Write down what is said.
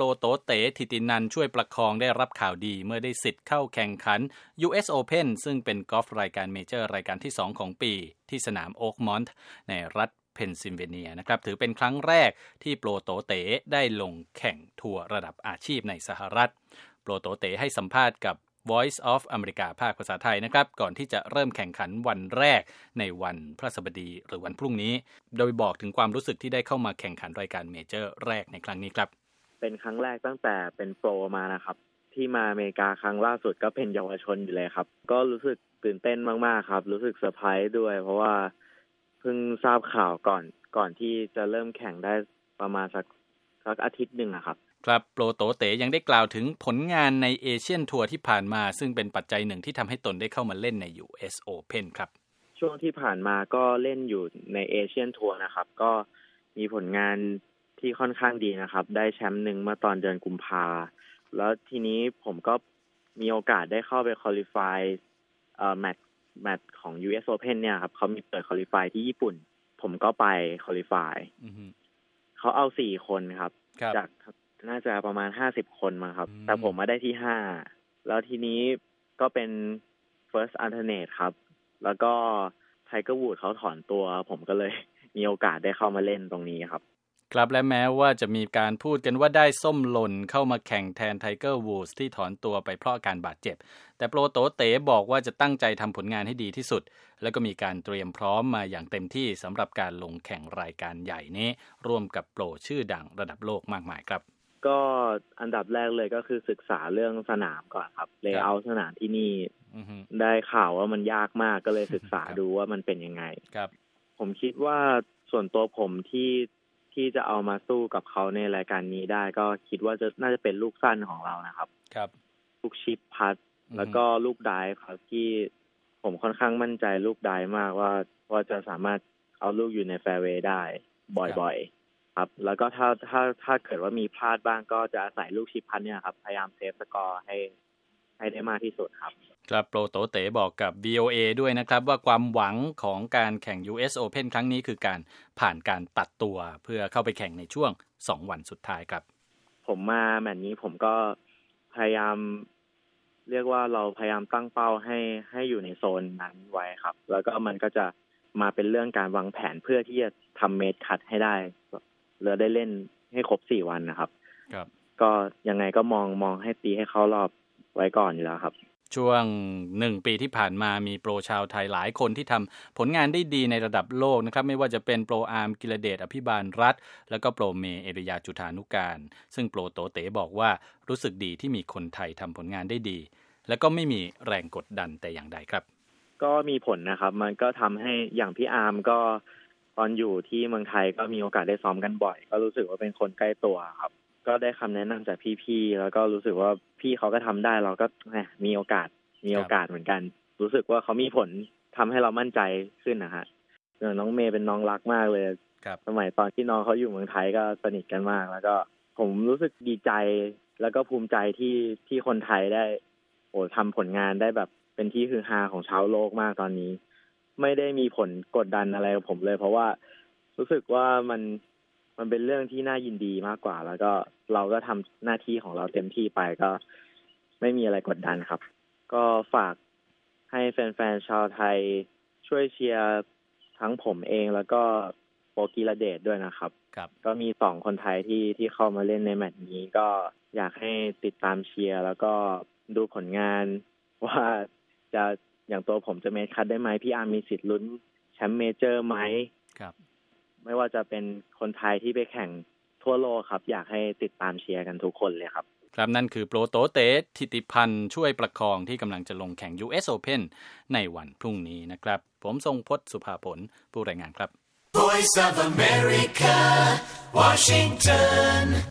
โปรโต๋เต๋ ฐิติพรรษ์ ช่วยประคองได้รับข่าวดี เมื่อได้สิทธิ์เข้าแข่งขัน US Open ซึ่งเป็นกอล์ฟรายการเมเจอร์รายการที่ 2 ของปี ที่สนามโอ๊กมอนต์ในรัฐเพนซิลเวเนียนะครับถือเป็นครั้งแรกที่โปรโต๋เต๋ได้ลงแข่งทัวร์ระดับอาชีพในสหรัฐ โปรโต๋เต๋ให้สัมภาษณ์กับ Voice of America ภาคภาษาไทยนะครับ ก่อนที่จะเริ่มแข่งขันวันแรกในวันพฤหัสบดีหรือวันพรุ่งนี้ โดยบอกถึงความรู้สึกที่ได้เข้ามาแข่งขันรายการเมเจอร์แรกในครั้งนี้ครับ เป็นครั้งแรกตั้งแต่เป็นโปรมานะครับ ที่มาอเมริกาครั้งล่าสุดก็เป็นเยาวชนอยู่เลยครับ ก็รู้สึกตื่นเต้นมากๆครับ รู้สึกเซอร์ไพรส์ด้วย เพราะว่าเพิ่งทราบข่าวก่อนก่อนที่จะเริ่มแข่งได้ประมาณสักสักอาทิตย์หนึ่งอะครับครับโปรโต๋เต๋ยังได้กล่าวถึงผลงานในเอเชียนทัวร์ที่ผ่านมา ซึ่งเป็นปัจจัยหนึ่งที่ทำให้ตนได้เข้ามาเล่นใน US Open ครับ ช่วงที่ผ่านมาก็เล่นอยู่ในเอเชียนทัวร์นะครับ ก็มีผลงาน ที่ค่อนข้างดีนะครับ ได้แชมป์หนึ่งเมื่อตอนเดือนกุมภาแล้วทีนี้ผมก็มีโอกาสได้เข้าไป qualify เอ่อแมตช์แมตช์ของ US Open เนี่ยครับเขามีเปิด qualify ที่ญี่ปุ่น ผมก็ไป qualify อือฮึเขาเอาสี่คนครับครับจากน่าจะประมาณห้าสิบคนมาครับอืมแต่ผมมาได้ที่ห้าแล้วทีนี้ก็เป็น first alternate ครับ แล้วก็ไทเกอร์วูดส์เขาถอนตัว ผมก็เลยมีโอกาสได้เข้ามาเล่นตรงนี้ครับ ครับและแม้ว่าจะมีการพูดกันว่าได้ส้มหล่นเข้ามาแข่งแทนไทเกอร์วูดส์ที่ถอนตัวไปเพราะอาการบาดเจ็บ แต่โปรโต๋เต๋บอกว่าจะตั้งใจทำผลงานให้ดีที่สุด แล้วก็มีการเตรียมพร้อมมาอย่างเต็มที่สำหรับการลงแข่งรายการใหญ่นี้ ร่วมกับโปรชื่อดังระดับโลกมากมายครับก็อันดับแรกเลยก็คือศึกษาเรื่องสนามก่อนครับ layout สนามที่นี่อือฮึได้ข่าวว่ามันยากมากก็เลยศึกษาครับดูว่ามันเป็นยังไงครับ ผมคิดว่าส่วนตัวผมที่ ที่จะเอามาสู้กับเขาในรายการนี้ได้ ก็คิดว่าจะน่าจะเป็นลูกสั้นของเรานะครับ ครับ ลูก chip putt อืมแล้วก็ลูก drive ครับที่ผมค่อนข้างมั่นใจลูก drive มากว่าว่าจะสามารถเอาลูกอยู่ในแฟร์เวย์ได้ บ่อยๆ ครับ แล้วก็ถ้าถ้าถ้าเกิดว่ามีพลาดบ้างก็จะอาศัยลูกชิปพัดเนี่ยครับ พยายามเซฟสกอร์ให้ ให้ได้มากที่สุดครับ ครับโปรโตเตบอกกับ VOA ด้วยนะครับว่าความหวังของการแข่ง US Open ครั้งนี้คือการผ่านการตัดตัวเพื่อเข้าไปแข่งในช่วง 2 วันสุดท้ายครับ ผมมาแมตช์นี้ผมก็พยายามเรียกว่าเราพยายามตั้งเป้าให้ให้อยู่ในโซนนั้นไว้ครับ แล้วก็มันก็จะมาเป็นเรื่องการวางแผนเพื่อที่จะทำ made cut ให้ได้แล้วได้เล่นให้ครบสี่วันนะครับ ครับ ก็ยังไงก็มองมองให้ตีให้เข้ารอบ ไว้ก่อนอยู่แล้วครับ ช่วงหนึ่งปีที่ผ่านมามีโปรชาวไทยหลายคนที่ทำผลงานได้ดีในระดับโลกนะครับ ไม่ว่าจะเป็นโปรอาร์มกิรเดชอภิบาลรัตน์ แล้วก็โปรเมเอรียาจุฑานุกาล ซึ่งโปรโต๋เต๋บอกว่ารู้สึกดีที่มีคนไทยทำผลงานได้ดี แล้วก็ไม่มีแรงกดดันแต่อย่างใดครับ ก็มีผลนะครับ มันก็ทำให้อย่างพี่อาร์มก็ตอนอยู่ที่เมืองไทยก็มีโอกาสได้ซ้อมกันบ่อย ก็รู้สึกว่าเป็นคนใกล้ตัวครับ ก็ได้คำแนะนำจากพี่ๆแล้วก็รู้สึกว่าพี่เขาก็ทำได้เราก็แหมมีโอกาสมีโอกาสเหมือนกัน รู้สึกว่าเขามีผลทำให้เรามั่นใจขึ้นนะฮะส่วนน้องเมย์เป็นน้องรักมากเลยครับสมัยตอนที่น้องเขาอยู่เมืองไทยก็สนิทกันมาก แล้วก็ผมรู้สึกดีใจแล้วก็ภูมิใจที่ที่คนไทยได้ โอ้ทำผลงานได้แบบเป็นที่ฮือฮาของชาวโลกมากตอนนี้ ไม่ได้มีผลกดดันอะไรกับผมเลย เพราะว่ารู้สึกว่ามัน มันเป็นเรื่องที่น่ายินดีมากกว่า แล้วก็เราก็ทำหน้าที่ของเราเต็มที่ไปก็ ไม่มีอะไรกดดันครับ ก็ฝากให้แฟนๆชาวไทยช่วยเชียร์ทั้งผมเองแล้วก็โปรกิรเดชด้วยนะครับครับ ก็มีสองคนไทยที่ที่เข้ามาเล่นในแมตช์นี้ ก็อยากให้ติดตามเชียร์แล้วก็ดูผลงาน ว่าจะอย่างตัวผมจะ make cut ได้ไหมพี่อาร์มมีสิทธิ์ลุ้นแชมป์ major ไหมครับ ไม่ว่าจะเป็นคนไทยที่ไปแข่งทั่วโลกครับ อยากให้ติดตามเชียร์กันทุกคนเลยครับ ครับนั่นคือโปรโต๋เต๋ฐิติพรรษ์ช่วยประคองที่กำลังจะลงแข่ง US Open ในวันพรุ่งนี้นะครับ ผมทรงพจน์สุภาผลผู้รายงานครับ Voice of America, Washington.